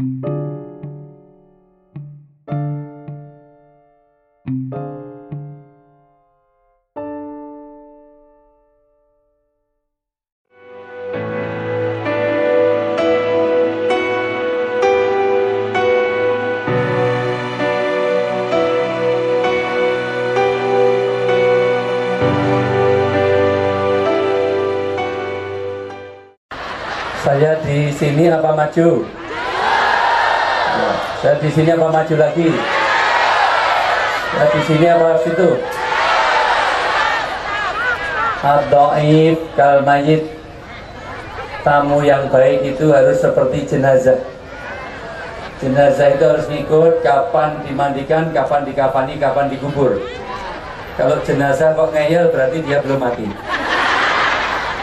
Saya di sini apa maju? Saya di sini apa maju lagi? Saya di sini apa situ? Ad-Da'if kal mayit Tamu yang baik itu harus seperti jenazah Jenazah itu harus ngikut kapan dimandikan, kapan dikafani, kapan dikubur Kalau jenazah kok ngeyel berarti dia belum mati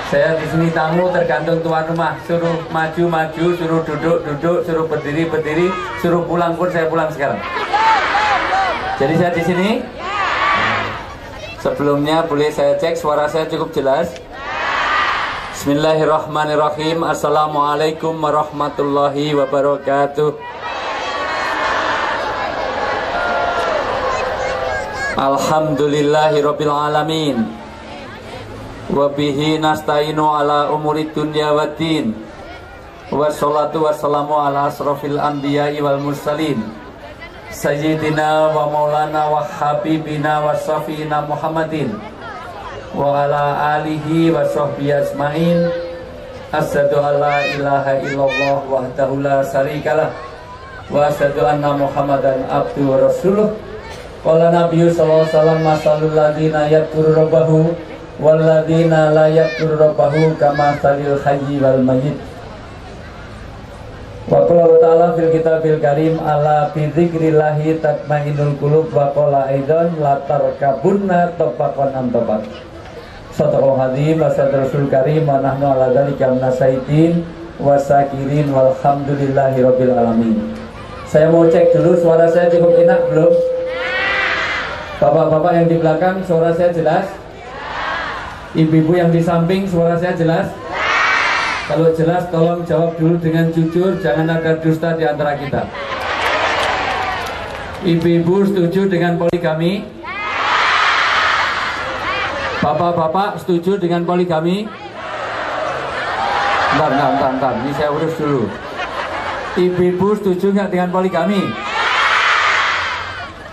saya di sini tamu tergantung tuan rumah suruh maju maju suruh duduk duduk suruh berdiri berdiri suruh pulang pun saya pulang sekarang. Jadi saya di sini. Sebelumnya boleh saya cek suara saya cukup jelas. Bismillahirrahmanirrahim. Assalamualaikum warahmatullahi wabarakatuh. Alhamdulillahirabbil alamin Wabihi nasta'inu ala umuri dunya wa din. Wassalatu wassalamu ala asrafil anbiya'i wal mursalin. Sayyidina wa maulana wa habibina wa safina Muhammadin. Wa ala alihi wa sahbihi asma'in Asadu an la ilaha illallah wahdahu la syarikalah Wa asadu anna muhammadan abdu wa rasuluh. Qala nabiyyu sallallahu alaihi wasallam masalul ladina yadkuru rabbahu walladzina la yaqur rabbahu kama salil hayyi wal mayyit wa qala ta'ala fil kitabil karim ala bi dzikrillahi tatmainnul qulub wa qala aidan la tarkabunna tabaqan am tabaq Sadaqal hadim wa rasul karim wa nahnu ala dzalika wa sakirin walhamdulillahi rabbil alamin saya mau cek dulu suara saya cukup enak belum? Bapak-bapak yang di belakang suara saya jelas? Ibu-ibu yang di samping suara saya jelas? Kalau jelas tolong jawab dulu dengan jujur Jangan ada dusta di antara kita Ibu-ibu setuju dengan poligami? Bapak-bapak setuju dengan poligami? Bentar, bentar, bentar, bentar. Ini saya urus dulu Ibu-ibu setuju nggak dengan poligami?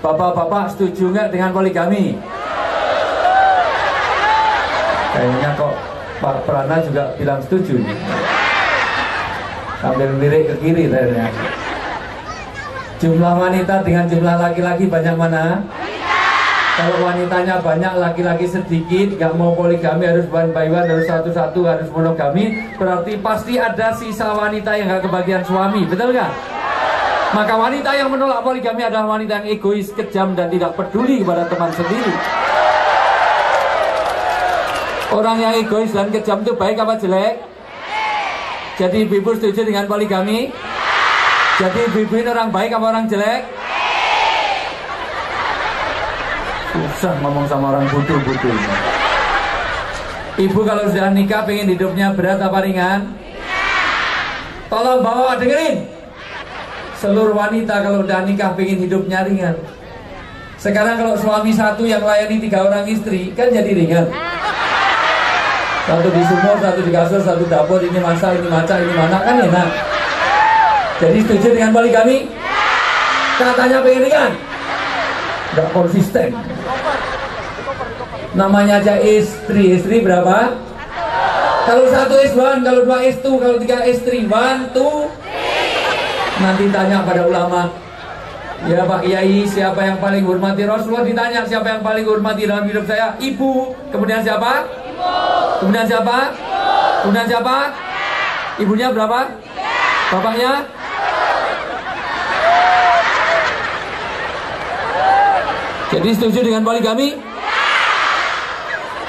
Bapak-bapak setuju nggak dengan poligami? Kayaknya kok Pak Prana juga bilang setuju Sambil lirik ke kiri ternyata Jumlah wanita dengan jumlah laki-laki banyak mana? Kalau wanitanya banyak, laki-laki sedikit, gak mau poligami, harus one by harus satu-satu, harus monogami, berarti pasti ada sisa wanita yang gak kebagian suami, betul gak? Maka wanita yang menolak poligami adalah wanita yang egois, kejam, dan tidak peduli kepada teman sendiri. Orang yang egois dan kejam itu baik apa jelek? Jadi ibu setuju dengan poligami? Jadi ibu ini orang baik apa orang jelek? Susah ngomong sama orang bodoh-bodoh Ibu kalau sudah nikah pengen hidupnya berat apa ringan? Tolong bawa dengerin. Seluruh wanita kalau sudah nikah pengen hidupnya ringan. Sekarang kalau suami satu yang layani tiga orang istri Kan jadi ringan satu di sumur, satu di kasur, satu dapur, ini masak, ini maca, ini mana, kan enak. Jadi setuju dengan poligami? Katanya pengen kan? Gak konsisten. Namanya aja istri, istri berapa? Kalau satu is one, kalau dua is two, kalau tiga istri, one, two. Nanti tanya pada ulama, Ya Pak Kiai, siapa yang paling hormati Rasulullah ditanya siapa yang paling hormati dalam hidup saya? Ibu. Kemudian siapa? Kemudian siapa? Kemudian siapa? Ibunya berapa? Bapaknya? Jadi setuju dengan poligami?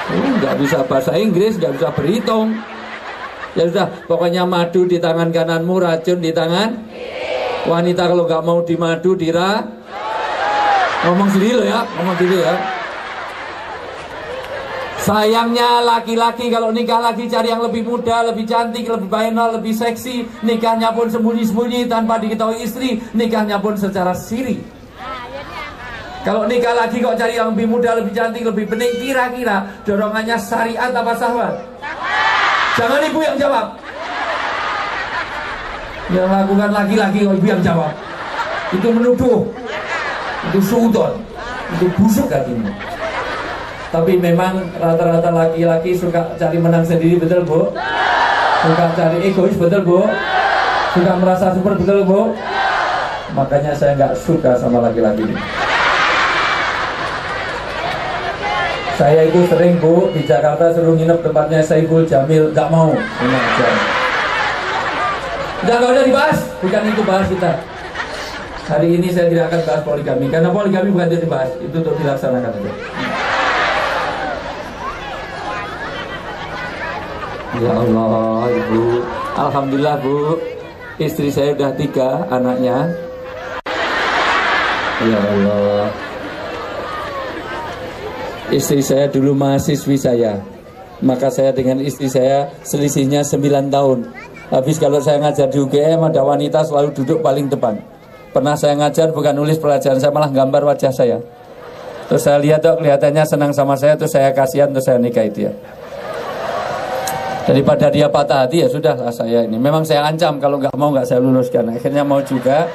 Enggak oh, bisa bahasa Inggris, nggak bisa berhitung. Ya sudah, pokoknya madu di tangan kananmu, racun di tangan. Wanita kalau nggak mau dimadu, dira. Ngomong sendiri loh ya, ngomong sendiri ya. Sayangnya laki-laki kalau nikah lagi cari yang lebih muda, lebih cantik, lebih bayenol, lebih seksi. Nikahnya pun sembunyi-sembunyi tanpa diketahui istri. Nikahnya pun secara siri. Kalau nikah lagi kok cari yang lebih muda, lebih cantik, lebih bening, kira-kira dorongannya syariat apa sahwat? Jangan ibu yang jawab. Yang lakukan laki-laki kok ibu yang jawab. Itu menuduh. Itu sudon. Itu busuk hatimu. Tapi memang rata-rata laki-laki suka cari menang sendiri betul bu? Suka cari egois betul bu? Suka merasa super betul bu? Makanya saya nggak suka sama laki-laki ini. Saya itu sering bu di Jakarta suruh nginep tempatnya Saiful Jamil nggak mau. Aja. Udah nggak usah dibahas, bukan itu bahas kita. Hari ini saya tidak akan bahas poligami karena poligami bukan itu dibahas, itu untuk dilaksanakan aja. Ya Allah, Ibu. Alhamdulillah, Bu. Istri saya udah tiga anaknya. Ya Allah. Istri saya dulu mahasiswi saya. Maka saya dengan istri saya selisihnya 9 tahun. Habis kalau saya ngajar di UGM ada wanita selalu duduk paling depan. Pernah saya ngajar bukan nulis pelajaran saya malah gambar wajah saya. Terus saya lihat tuh kelihatannya senang sama saya terus saya kasihan terus saya nikahi dia. Daripada dia patah hati ya sudahlah saya ini. Memang saya ancam kalau nggak mau nggak saya luluskan. Akhirnya mau juga.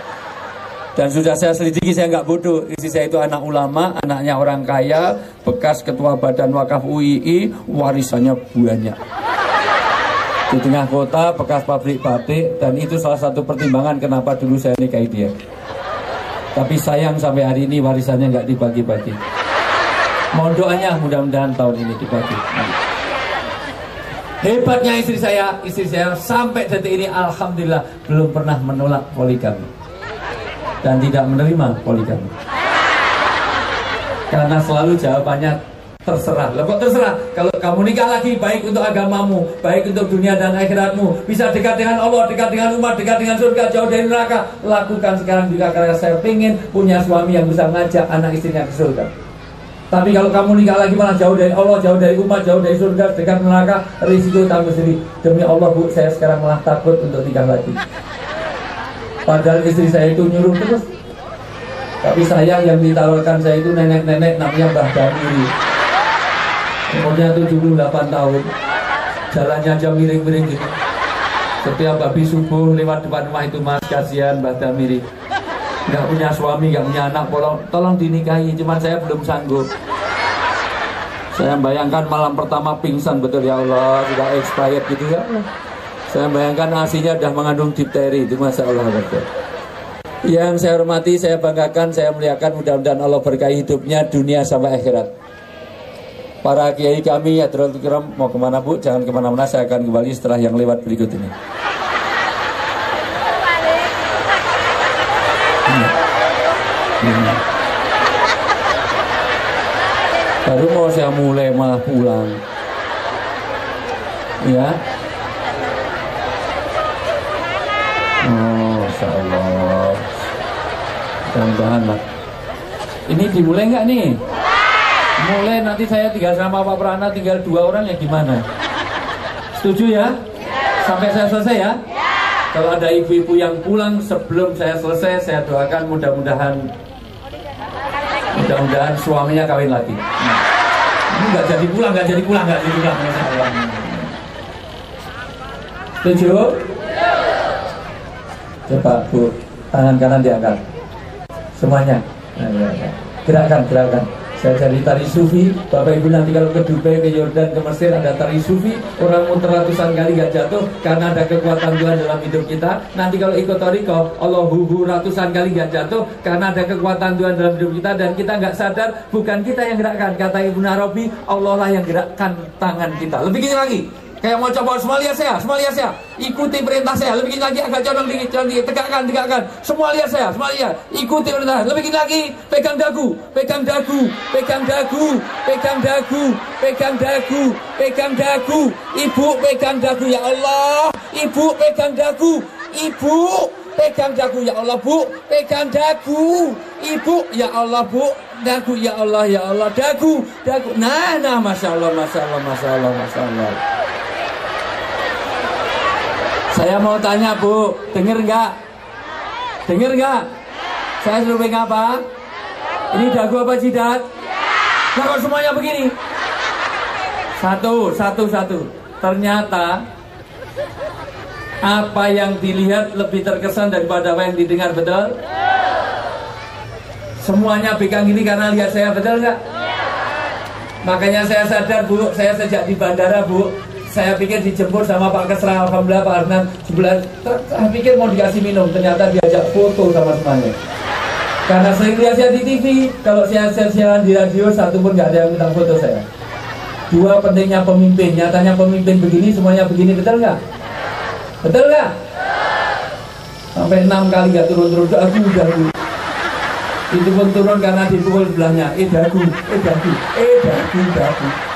Dan sudah saya selidiki saya nggak bodoh. Istri saya itu anak ulama, anaknya orang kaya, bekas ketua badan wakaf UII, warisannya banyak. Di tengah kota, bekas pabrik batik, dan itu salah satu pertimbangan kenapa dulu saya nikahi dia. Tapi sayang sampai hari ini warisannya nggak dibagi-bagi. Mohon doanya mudah-mudahan tahun ini dibagi. Hebatnya istri saya, istri saya sampai detik ini alhamdulillah belum pernah menolak poligami dan tidak menerima poligami. Karena selalu jawabannya terserah. Loh kok terserah? Kalau kamu nikah lagi baik untuk agamamu, baik untuk dunia dan akhiratmu, bisa dekat dengan Allah, dekat dengan umat, dekat dengan surga, jauh dari neraka. Lakukan sekarang juga karena saya ingin punya suami yang bisa ngajak anak istrinya ke surga. Tapi kalau kamu nikah lagi malah jauh dari Allah, jauh dari umat, jauh dari surga, dekat neraka, risiko tanggung sendiri. Demi Allah bu, saya sekarang malah takut untuk nikah lagi. Padahal istri saya itu nyuruh terus. Tapi sayang yang ditawarkan saya itu nenek-nenek namanya Mbah Damiri. Umurnya 78 tahun. Jalannya aja miring-miring gitu. Setiap habis subuh lewat depan rumah itu mas kasihan Mbah Damiri nggak punya suami, nggak punya anak, tolong, tolong dinikahi. Cuman saya belum sanggup. Saya bayangkan malam pertama pingsan betul ya Allah, sudah expired gitu ya. Saya bayangkan asinya sudah mengandung difteri itu masa Allah betul. Yang saya hormati, saya banggakan, saya muliakan mudah-mudahan Allah berkahi hidupnya dunia sampai akhirat. Para kiai kami, ya Kiram, mau ke mana bu? Jangan ke mana-mana, saya akan kembali setelah yang lewat berikut ini. Baru mau saya mulai malah pulang. Ya. Oh, Masya Allah. Mudah-mudahan Ini dimulai nggak nih? Mulai nanti saya tinggal sama Pak Prana tinggal dua orang ya gimana? Setuju ya? Sampai saya selesai ya? Kalau ada ibu-ibu yang pulang sebelum saya selesai, saya doakan mudah-mudahan mudah-mudahan suaminya kawin lagi nah, nggak jadi pulang nggak jadi pulang nggak jadi pulang. Setuju? Coba bu tangan kanan diangkat. Semuanya. Nah, ya, ya. gerakan gerakan saya cari tari sufi. Bapak Ibu nanti kalau ke Dubai, ke Yordan, ke Mesir ada tari sufi. Orang muter ratusan kali gak jatuh Karena ada kekuatan Tuhan dalam hidup kita. Nanti kalau ikut Toriko Allah huhu ratusan kali gak jatuh Karena ada kekuatan Tuhan dalam hidup kita Dan kita gak sadar bukan kita yang gerakkan. Kata Ibu Narobi Allah lah yang gerakkan tangan kita. Lebih gini lagi Kayak mau coba semua lihat saya, semua lihat saya. Ikuti perintah saya. Lebih lagi agak condong dikit, condong dikit. Tegakkan, tegakkan. Semua lihat saya, semua lihat. Ikuti perintah. Lebih lagi, pegang dagu, pegang dagu, pegang dagu, pegang dagu, pegang dagu, pegang dagu. Ibu pegang dagu ya Allah. Ibu pegang dagu. Ibu pegang dagu ya Allah bu pegang dagu ibu ya Allah bu dagu ya Allah ya Allah dagu dagu nah nah masya Allah masya Allah masya Allah masya Allah saya mau tanya bu. Denger nggak? Denger nggak? Saya pegang apa? Ini dagu apa jidat? Nah kok semuanya begini? Satu satu satu. Ternyata apa yang dilihat lebih terkesan daripada apa yang didengar betul? Semuanya pegang ini karena lihat saya betul nggak? Makanya saya sadar bu, saya sejak di bandara bu, saya pikir dijemput sama Pak Kesra, Alhamdulillah Pak Arnan sebelah, saya pikir mau dikasih minum, ternyata diajak foto sama semuanya. Karena sering lihat saya di TV, kalau saya siaran di radio, satu pun nggak ada yang minta foto saya. Dua pentingnya pemimpin, nyatanya pemimpin begini, semuanya begini, betul nggak? Betul nggak? Sampai enam kali nggak turun-turun, udah dagu. Itu pun turun karena dipukul sebelahnya. Eh dagu, eh dagu, eh dagu, dagu.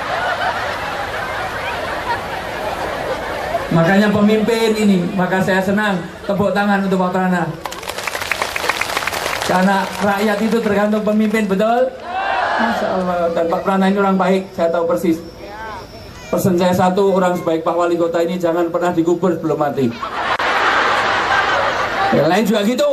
Makanya pemimpin ini, maka saya senang tepuk tangan untuk Pak Prana. Karena rakyat itu tergantung pemimpin, betul? Masya Allah. Dan Pak Prana ini orang baik, saya tahu persis. Pesan saya satu, orang sebaik Pak Wali Kota ini jangan pernah dikubur sebelum mati. Yang lain juga gitu.